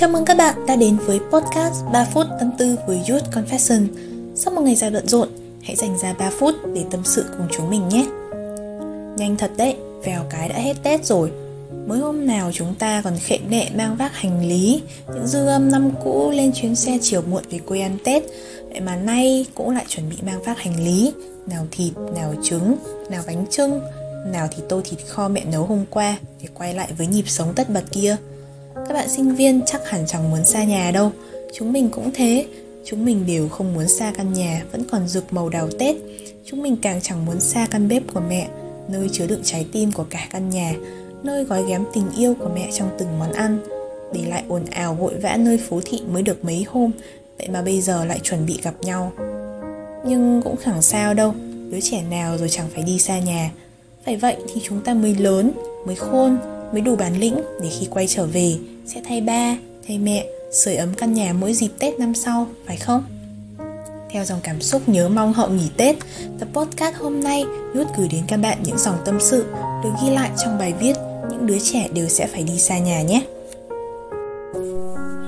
Chào mừng các bạn đã đến với podcast 3 phút tâm tư với Youth Confession. Sau một ngày dài bận rộn, hãy dành ra 3 phút để tâm sự cùng chúng mình nhé. Nhanh thật đấy, vèo cái đã hết Tết rồi. Mới hôm nào chúng ta còn khệ nệ mang vác hành lý, những dư âm năm cũ lên chuyến xe chiều muộn về quê ăn Tết. Vậy mà nay cũng lại chuẩn bị mang vác hành lý, nào thịt, nào trứng, nào bánh trưng, nào thì tô thịt kho mẹ nấu hôm qua để quay lại với nhịp sống tất bật kia. Các bạn sinh viên chắc hẳn chẳng muốn xa nhà đâu. Chúng mình cũng thế. Chúng mình đều không muốn xa căn nhà, Vẫn còn rực màu đào Tết. Chúng mình càng chẳng muốn xa căn bếp của mẹ, Nơi chứa đựng trái tim của cả căn nhà, Nơi gói ghém tình yêu của mẹ trong từng món ăn. Để lại ồn ào vội vã nơi phố thị mới được mấy hôm, Vậy mà bây giờ lại chuẩn bị gặp nhau. Nhưng cũng chẳng sao đâu, Đứa trẻ nào rồi chẳng phải đi xa nhà. Phải vậy thì chúng ta mới lớn, Mới khôn mới đủ bản lĩnh để khi quay trở về sẽ thay ba, thay mẹ, sưởi ấm căn nhà mỗi dịp Tết năm sau, phải không? Theo dòng cảm xúc nhớ mong hậu nghỉ Tết, tập podcast hôm nay Nút gửi đến các bạn những dòng tâm sự được ghi lại trong bài viết Những đứa trẻ đều sẽ phải đi xa nhà nhé.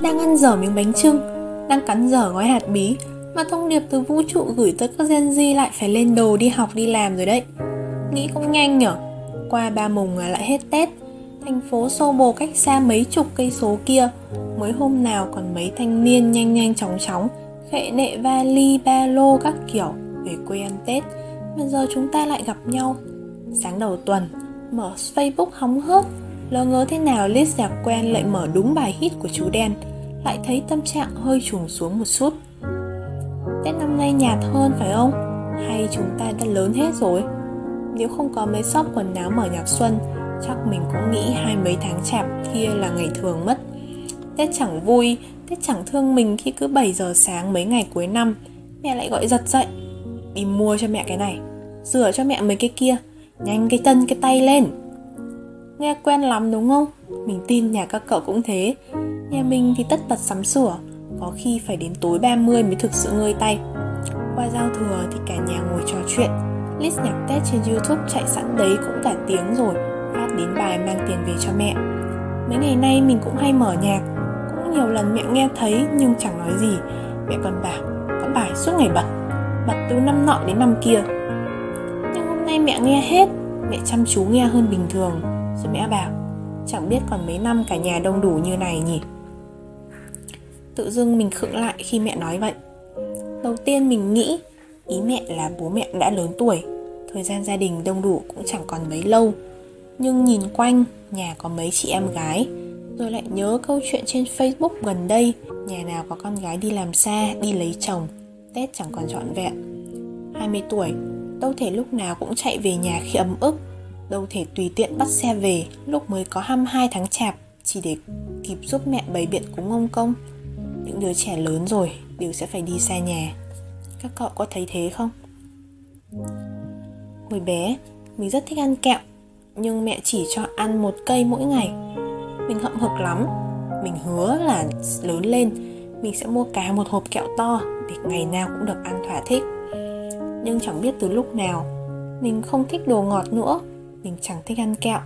Đang ăn dở miếng bánh trưng, đang cắn dở gói hạt bí mà thông điệp từ vũ trụ gửi tới các Gen Z lại phải lên đồ đi học đi làm rồi đấy. Nghĩ cũng nhanh nhở, qua ba mùng là lại hết Tết Thành phố xô bồ cách xa mấy chục cây số kia. Mới hôm nào còn mấy thanh niên nhanh nhanh chóng chóng Khệ nệ vali, ba lô các kiểu Về quê ăn Tết. Mà giờ chúng ta lại gặp nhau. Sáng đầu tuần Mở Facebook hóng hớt Lỡ ngớ thế nào list nhạc quen lại mở đúng bài hit của chú đen. Lại thấy tâm trạng hơi trùng xuống một chút. Tết năm nay nhạt hơn phải không? Hay chúng ta đã lớn hết rồi? Nếu không có mấy shop quần áo mở nhạc xuân chắc mình cũng nghĩ hai mấy tháng chạp kia là ngày thường mất. Tết chẳng vui, Tết chẳng thương mình khi cứ 7 giờ sáng mấy ngày cuối năm Mẹ lại gọi giật dậy. Đi mua cho mẹ cái này Rửa cho mẹ mấy cái kia Nhanh cái chân cái tay lên. Nghe quen lắm đúng không? Mình tin nhà các cậu cũng thế. Nhà mình thì tất bật sắm sửa Có khi phải đến tối 30 mới thực sự ngơi tay. Qua giao thừa thì cả nhà ngồi trò chuyện List nhạc Tết trên Youtube chạy sẵn đấy cũng cả tiếng rồi đến bài mang tiền về cho mẹ. Mấy ngày nay mình cũng hay mở nhạc, cũng nhiều lần mẹ nghe thấy, nhưng chẳng nói gì. Mẹ còn bảo con bài suốt ngày bật bật từ năm nọ đến năm kia. Nhưng hôm nay mẹ nghe hết, mẹ chăm chú nghe hơn bình thường. Rồi mẹ bảo, chẳng biết còn mấy năm cả nhà đông đủ như này nhỉ? Tự dưng mình khựng lại khi mẹ nói vậy. Đầu tiên mình nghĩ, ý mẹ là bố mẹ đã lớn tuổi, thời gian gia đình đông đủ cũng chẳng còn mấy lâu nhưng nhìn quanh, nhà có mấy chị em gái. Rồi lại nhớ câu chuyện trên facebook gần đây. Nhà nào có con gái đi làm xa, đi lấy chồng, tết chẳng còn trọn vẹn. 20 tuổi, đâu thể lúc nào cũng chạy về nhà khi ấm ức. Đâu thể tùy tiện bắt xe về, lúc mới có 22 tháng chạp, chỉ để kịp giúp mẹ bày biện cúng ông công. Những đứa trẻ lớn rồi, đều sẽ phải đi xa nhà. Các cậu có thấy thế không? Hồi bé, mình rất thích ăn kẹo nhưng mẹ chỉ cho ăn một cây mỗi ngày. Mình hậm hực lắm. Mình hứa là lớn lên, mình sẽ mua cả một hộp kẹo to để ngày nào cũng được ăn thỏa thích. Nhưng chẳng biết từ lúc nào, mình không thích đồ ngọt nữa. Mình chẳng thích ăn kẹo.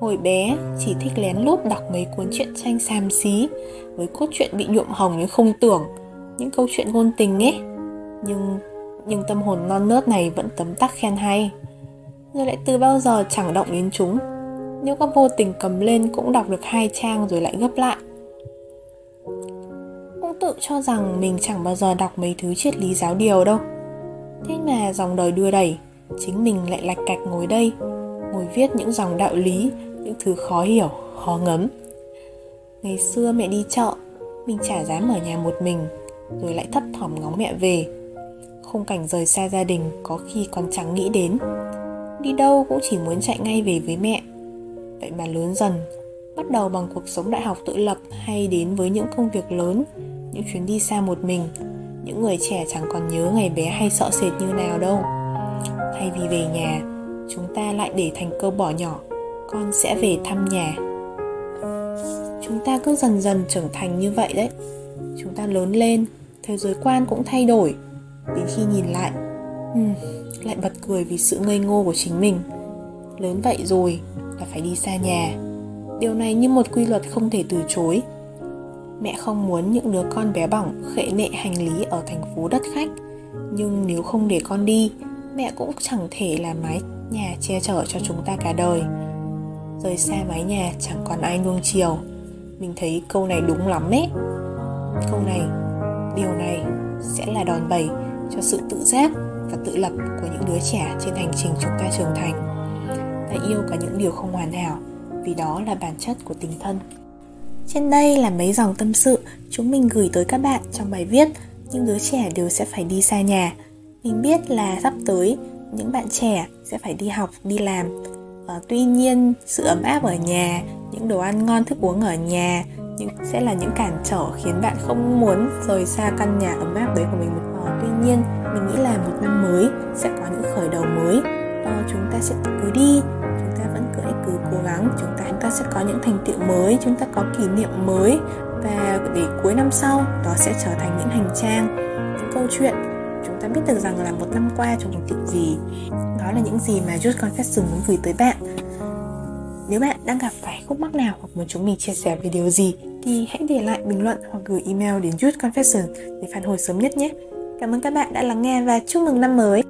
Hồi bé, chỉ thích lén lút đọc mấy cuốn truyện tranh xàm xí với cốt truyện bị nhuộm hồng nhưng không tưởng, những câu chuyện ngôn tình ấy. Nhưng nhưng tâm hồn non nớt này vẫn tấm tắc khen hay rồi lại từ bao giờ chẳng động đến chúng? Nếu có vô tình cầm lên cũng đọc được hai trang rồi lại gấp lại. Cũng tự cho rằng mình chẳng bao giờ đọc mấy thứ triết lý giáo điều đâu. Thế mà dòng đời đưa đẩy, chính mình lại lạch cạch ngồi đây, ngồi viết những dòng đạo lý, những thứ khó hiểu, khó ngấm. Ngày xưa mẹ đi chợ, mình chả dám ở nhà một mình, rồi lại thấp thỏm ngóng mẹ về. Khung cảnh rời xa gia đình có khi còn chẳng nghĩ đến đi đâu cũng chỉ muốn chạy ngay về với mẹ. Vậy mà lớn dần, bắt đầu bằng cuộc sống đại học tự lập hay đến với những công việc lớn, những chuyến đi xa một mình, những người trẻ chẳng còn nhớ ngày bé hay sợ sệt như nào đâu. Thay vì về nhà, chúng ta lại để thành câu bỏ nhỏ, con sẽ về thăm nhà. Chúng ta cứ dần dần trưởng thành như vậy đấy. Chúng ta lớn lên, thế giới quan cũng thay đổi. Đến khi nhìn lại hmm, lại bật cười vì sự ngây ngô của chính mình. Lớn vậy rồi là phải đi xa nhà. Điều này như một quy luật không thể từ chối. Mẹ không muốn những đứa con bé bỏng khệ nệ hành lý ở thành phố đất khách. Nhưng nếu không để con đi Mẹ cũng chẳng thể là mái nhà che chở cho chúng ta cả đời. Rời xa mái nhà chẳng còn ai nuông chiều. Mình thấy câu này đúng lắm ấy. Câu này, điều này sẽ là đòn bẩy cho sự tự giác và tự lập của những đứa trẻ trên hành trình chúng ta trưởng thành. Ta yêu cả những điều không hoàn hảo vì đó là bản chất của tình thân. Trên đây là mấy dòng tâm sự chúng mình gửi tới các bạn trong bài viết những đứa trẻ đều sẽ phải đi xa nhà. Mình biết là sắp tới những bạn trẻ sẽ phải đi học đi làm. À, tuy nhiên sự ấm áp ở nhà những đồ ăn ngon thức uống ở nhà những sẽ là những cản trở khiến bạn không muốn rời xa căn nhà ấm áp đấy của mình à, tuy nhiên mình nghĩ là một năm mới sẽ có những khởi đầu mới. À, chúng ta sẽ cứ đi chúng ta vẫn cứ cứ cố gắng. Chúng ta chúng ta sẽ có những thành tựu mới chúng ta có kỷ niệm mới. Và để cuối năm sau đó sẽ trở thành những hành trang những câu chuyện. Chúng ta biết được rằng là một năm qua chúng mình tựu gì đó là những gì mà Just Confession muốn gửi tới bạn. Nếu bạn đang gặp phải khúc mắc nào hoặc muốn chúng mình chia sẻ về điều gì thì hãy để lại bình luận hoặc gửi email đến Youth Confession để phản hồi sớm nhất nhé. Cảm ơn các bạn đã lắng nghe và chúc mừng năm mới!